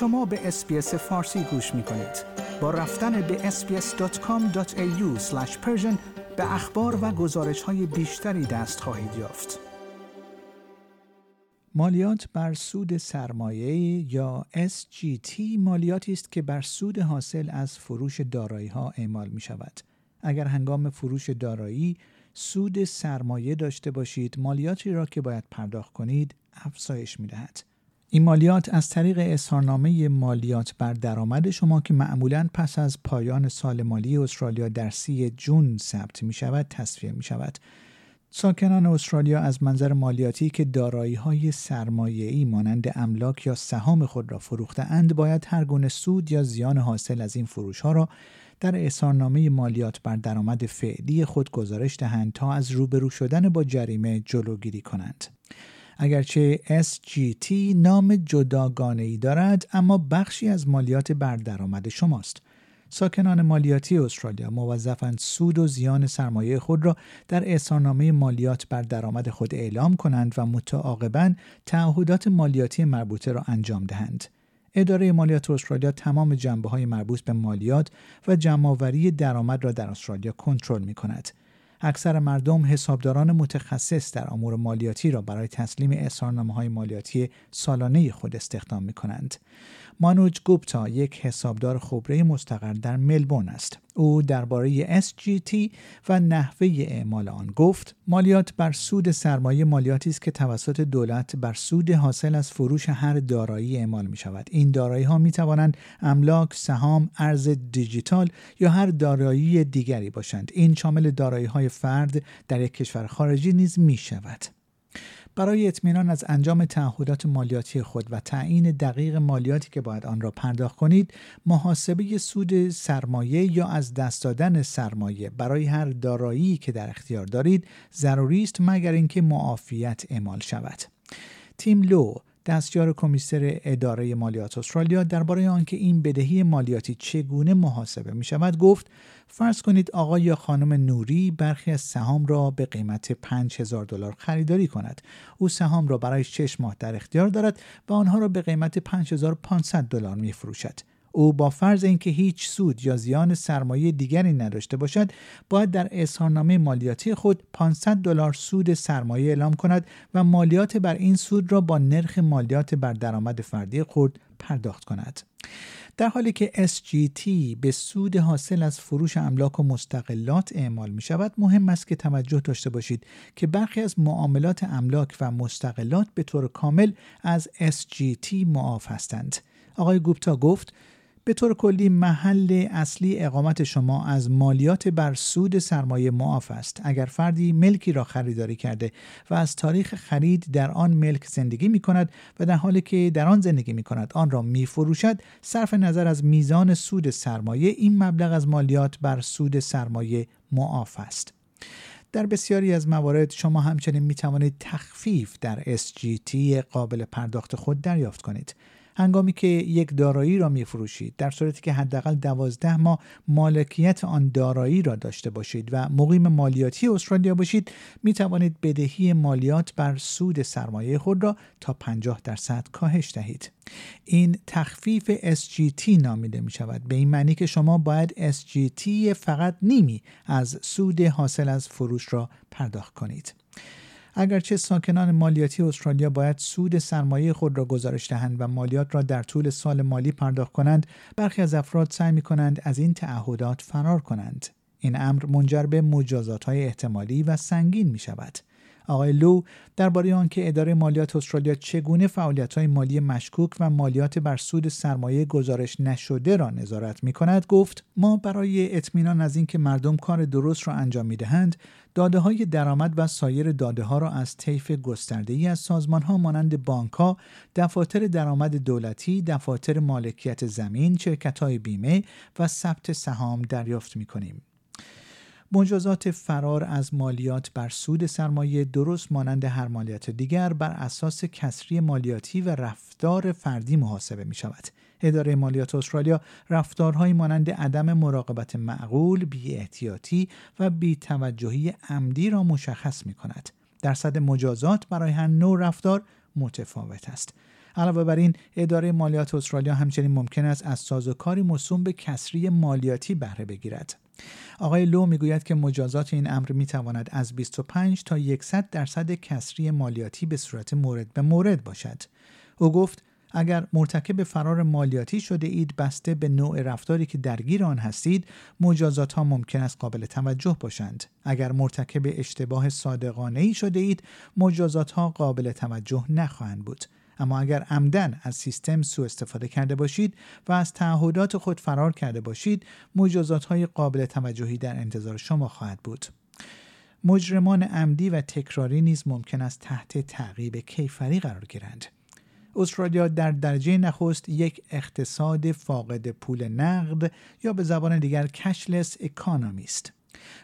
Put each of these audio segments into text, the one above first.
شما به اسپیس فارسی گوش می کنید. با رفتن به sbs.com.au به اخبار و گزارش های بیشتری دست خواهید یافت. مالیات بر سود سرمایه یا SGT مالیاتی است که بر سود حاصل از فروش دارایی ها اعمال می شود. اگر هنگام فروش دارایی سود سرمایه داشته باشید مالیاتی را که باید پرداخت کنید افزایش می دهد. این مالیات از طریق اظهارنامه مالیات بر درآمد شما که معمولا پس از پایان سال مالی استرالیا در سی جون ثبت می شود تصفیه می شود. ساکنان استرالیا از منظر مالیاتی که دارایی های ای مانند املاک یا سهام خود را فروخته اند باید هر گونه سود یا زیان حاصل از این فروش ها را در اظهارنامه مالیات بر درآمد فعلی خود گزارش دهند تا از روبرو شدن با جریمه جلوگیری کنند. اگرچه SGT نام جداگانه ای دارد اما بخشی از مالیات بر درآمد شماست. ساکنان مالیاتی استرالیا موظفند سود و زیان سرمایه خود را در اظهارنامه مالیات بر درآمد خود اعلام کنند و متعاقبا تعهدات مالیاتی مربوطه را انجام دهند. اداره مالیات استرالیا تمام جنبه های مربوط به مالیات و جمعآوری درآمد را در استرالیا کنترل می کند. اکثر مردم حسابداران متخصص در امور مالیاتی را برای تسلیم اظهارنامه های مالیاتی سالانه خود استخدام می کنند. مانوج گوپتا یک حسابدار خبره مستقر در ملبورن است. او درباره SGT و نحوه اعمال آن گفت مالیات بر سود سرمایه مالیاتی است که توسط دولت بر سود حاصل از فروش هر دارایی اعمال می شود این دارایی ها می توانند املاک سهام ارز دیجیتال یا هر دارایی دیگری باشند. این شامل دارایی های فرد در یک کشور خارجی نیز می شود برای اطمینان از انجام تعهدات مالیاتی خود و تعیین دقیق مالیاتی که باید آن را پرداخت کنید محاسبه سود سرمایه یا از دست دادن سرمایه. برای هر دارایی که در اختیار دارید ضروری است مگر اینکه معافیت اعمال شود. تیم لو دستیار کمیسر اداره مالیات استرالیا درباره آنکه این بدهی مالیاتی چگونه محاسبه می شود گفت فرض کنید آقای یا خانم نوری برخی از سهام را به قیمت 5000 دلار خریداری کند. او سهام را برای 6 ماه در اختیار دارد و آنها را به قیمت 5500 دلار می فروشد او با فرض اینکه هیچ سود یا زیان سرمایه دیگری نداشته باشد باید در اظهارنامه مالیاتی خود 500 دلار سود سرمایه اعلام کند و مالیات بر این سود را با نرخ مالیات بر درآمد فردی خود پرداخت کند. در حالی که SGT به سود حاصل از فروش املاک و مستقلات اعمال می شود مهم است که توجه داشته باشید که برخی از معاملات املاک و مستقلات به طور کامل از SGT معاف هستند. آقای گوپتا گفت به طور کلی محل اصلی اقامت شما از مالیات بر سود سرمایه معاف است. اگر فردی ملکی را خریداری کرده و از تاریخ خرید در آن ملک زندگی می کند و در حالی که در آن زندگی می کند آن را می فروشد صرف نظر از میزان سود سرمایه این مبلغ از مالیات بر سود سرمایه معاف است. در بسیاری از موارد شما همچنین می توانید تخفیف در SGT قابل پرداخت خود دریافت کنید. هنگامی که یک دارایی را می فروشید در صورتی که حداقل دوازده ماه مالکیت آن دارایی را داشته باشید و مقیم مالیاتی استرالیا باشید می توانید بدهی مالیات بر سود سرمایه خود را تا 50 درصد کاهش دهید. این تخفیف SGT نامیده می شود به این معنی که شما باید SGT فقط نیمی از سود حاصل از فروش را پرداخت کنید. اگرچه ساکنان مالیاتی استرالیا باید سود سرمایه خود را گزارش دهند و مالیات را در طول سال مالی پرداخت کنند برخی از افراد سعی می کنند از این تعهدات فرار کنند. این امر منجر به مجازات های احتمالی و سنگین می شود آقای لو درباره آنکه اداره مالیات استرالیا چگونه فعالیت های مالی مشکوک و مالیات بر سود سرمایه گزارش نشده را نظارت می کند گفت ما برای اطمینان از اینکه مردم کار درست را انجام می دهند داده های درآمد و سایر داده ها را از طیف گسترده ای از سازمان ها مانند بانک ها، دفاتر درآمد دولتی، دفاتر مالکیت زمین، شرکت های بیمه و ثبت سهام دریافت می کنیم. مجازات فرار از مالیات بر سود سرمایه درست مانند هر مالیات دیگر بر اساس کسری مالیاتی و رفتار فردی محاسبه می شود. اداره مالیات استرالیا رفتارهایی مانند عدم مراقبت معقول، بی احتیاطی و بی توجهی عمدی را مشخص می کند. درصد مجازات برای هر نوع رفتار متفاوت است. علاوه بر این اداره مالیات استرالیا همچنین ممکن است از سازوکاری موسوم به کسری مالیاتی بهره بگیرد آقای لو می‌گوید که مجازات این امر می تواند از 25 تا 100 درصد کسری مالیاتی به صورت مورد به مورد باشد. او گفت اگر مرتکب فرار مالیاتی شده اید بسته به نوع رفتاری که درگیر آن هستید مجازات ها ممکن است قابل توجه باشند اگر مرتکب اشتباه صادقانه ای شده اید مجازات ها قابل توجه نخواهند بود اما اگر عمدن از سیستم سوء استفاده کرده باشید و از تعهدات خود فرار کرده باشید مجازات های قابل توجهی در انتظار شما خواهد بود. مجرمان عمدی و تکراری نیز ممکن است تحت تعقیب کیفری قرار گیرند. استرالیا در درجه نخست یک اقتصاد فاقد پول نقد یا به زبان دیگر کشلس اکانومی است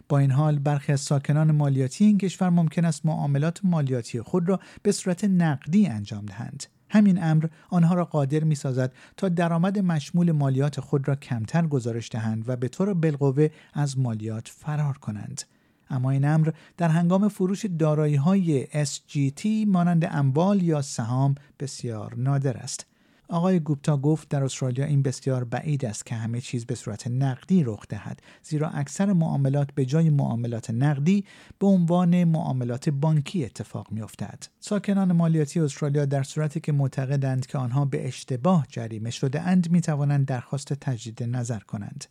با این حال برخی از ساکنان مالیاتی این کشور ممکن است معاملات مالیاتی خود را به صورت نقدی انجام دهند همین امر آنها را قادر می سازد تا درآمد مشمول مالیات خود را کمتر گزارش دهند و به طور بالقوه از مالیات فرار کنند اما این امر در هنگام فروش دارایی های SGT مانند اموال یا سهام بسیار نادر است. آقای گوپتا گفت در استرالیا این بسیار بعید است که همه چیز به صورت نقدی رخ دهد زیرا اکثر معاملات به جای معاملات نقدی به عنوان معاملات بانکی اتفاق می افتد. ساکنان مالیاتی استرالیا در صورتی که معتقدند که آنها به اشتباه جریمه شده اند می توانند درخواست تجدید نظر کنند.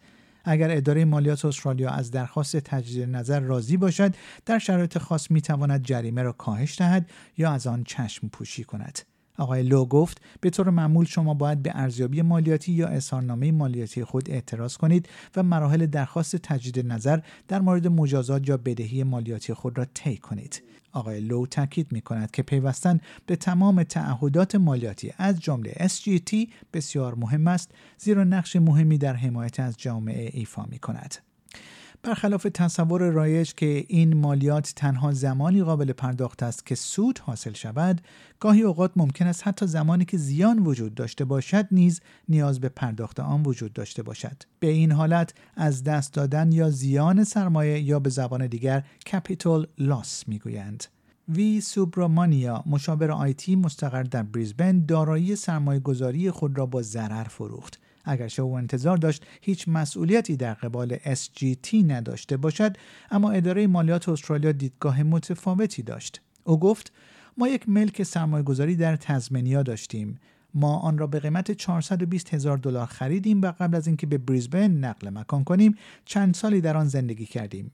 اگر اداره مالیات استرالیا از درخواست تجدید نظر راضی باشد در شرایط خاص می تواند جریمه را کاهش دهد یا از آن چشم پوشی کند آقای لو گفت به طور معمول شما باید به ارزیابی مالیاتی یا اظهارنامه مالیاتی خود اعتراض کنید و مراحل درخواست تجدید نظر در مورد مجازات یا بدهی مالیاتی خود را طی کنید آقای لو تاکید می کند که پیوستن به تمام تعهدات مالیاتی از جمله SGT بسیار مهم است زیرا نقش مهمی در حمایت از جامعه ایفا می کند. برخلاف تصور رایج که این مالیات تنها زمانی قابل پرداخت است که سود حاصل شود گاهی اوقات ممکن است حتی زمانی که زیان وجود داشته باشد نیز نیاز به پرداخت آن وجود داشته باشد. به این حالت از دست دادن یا زیان سرمایه یا به زبان دیگر کپیتال لاس می‌گویند. وی سوبرامانیا مشاور آیتی مستقر در بریزبن دارایی سرمایه گذاری خود را با ضرر فروخت. اگرچه او انتظار داشت هیچ مسئولیتی در قبال SGT نداشته باشد اما اداره مالیات استرالیا دیدگاه متفاوتی داشت. او گفت ما یک ملک سرمایه گذاری در تزمنیا داشتیم. ما آن را به قیمت 420 هزار دلار خریدیم و قبل از اینکه به بریزبن نقل مکان کنیم چند سالی در آن زندگی کردیم.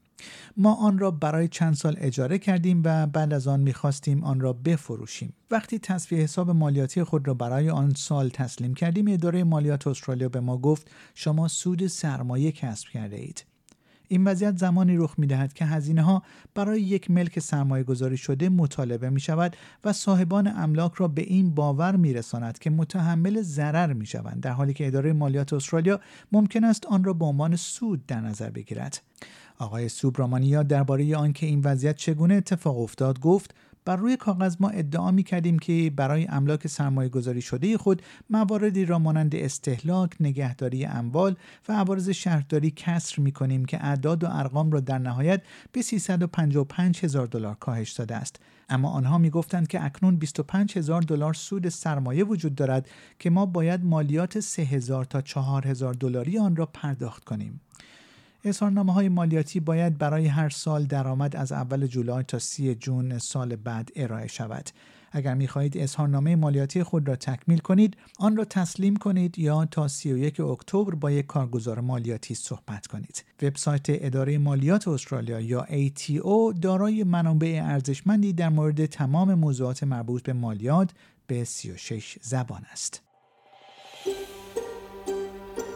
ما آن را برای چند سال اجاره کردیم و بعد از آن می‌خواستیم آن را بفروشیم. وقتی تصفیه حساب مالیاتی خود را برای آن سال تسلیم کردیم اداره مالیات استرالیا به ما گفت شما سود سرمایه کسب کرده اید این وضعیت زمانی رخ می دهد که هزینه ها برای یک ملک سرمایه گذاری شده مطالبه می شود و صاحبان املاک را به این باور می رساند که متحمل ضرر می شوند در حالی که اداره مالیات استرالیا ممکن است آن را به عنوان سود در نظر بگیرد. آقای سوبرامانیا درباره آنکه این وضعیت چگونه اتفاق افتاد گفت بر روی کاغذ ما ادعا می کردیم که برای املاک سرمایه گذاری شده خود مواردی را مانند استهلاک، نگهداری اموال و عوارض شهرداری کسر می کنیم که اعداد و ارقام را در نهایت به 355 هزار دلار کاهش داده است. اما آنها می گفتند که اکنون 25 هزار دلار سود سرمایه وجود دارد که ما باید مالیات 3 هزار تا 4 هزار دلاری آن را پرداخت کنیم. اظهارنامه های مالیاتی باید برای هر سال درآمد از اول جولای تا سی جون سال بعد ارائه شود. اگر می خواهید اظهارنامه مالیاتی خود را تکمیل کنید، آن را تسلیم کنید یا تا 31 اکتبر با یک کارگزار مالیاتی صحبت کنید. وبسایت اداره مالیات استرالیا یا ATO دارای منابع ارزشمندی در مورد تمام موضوعات مربوط به مالیات به 36 زبان است.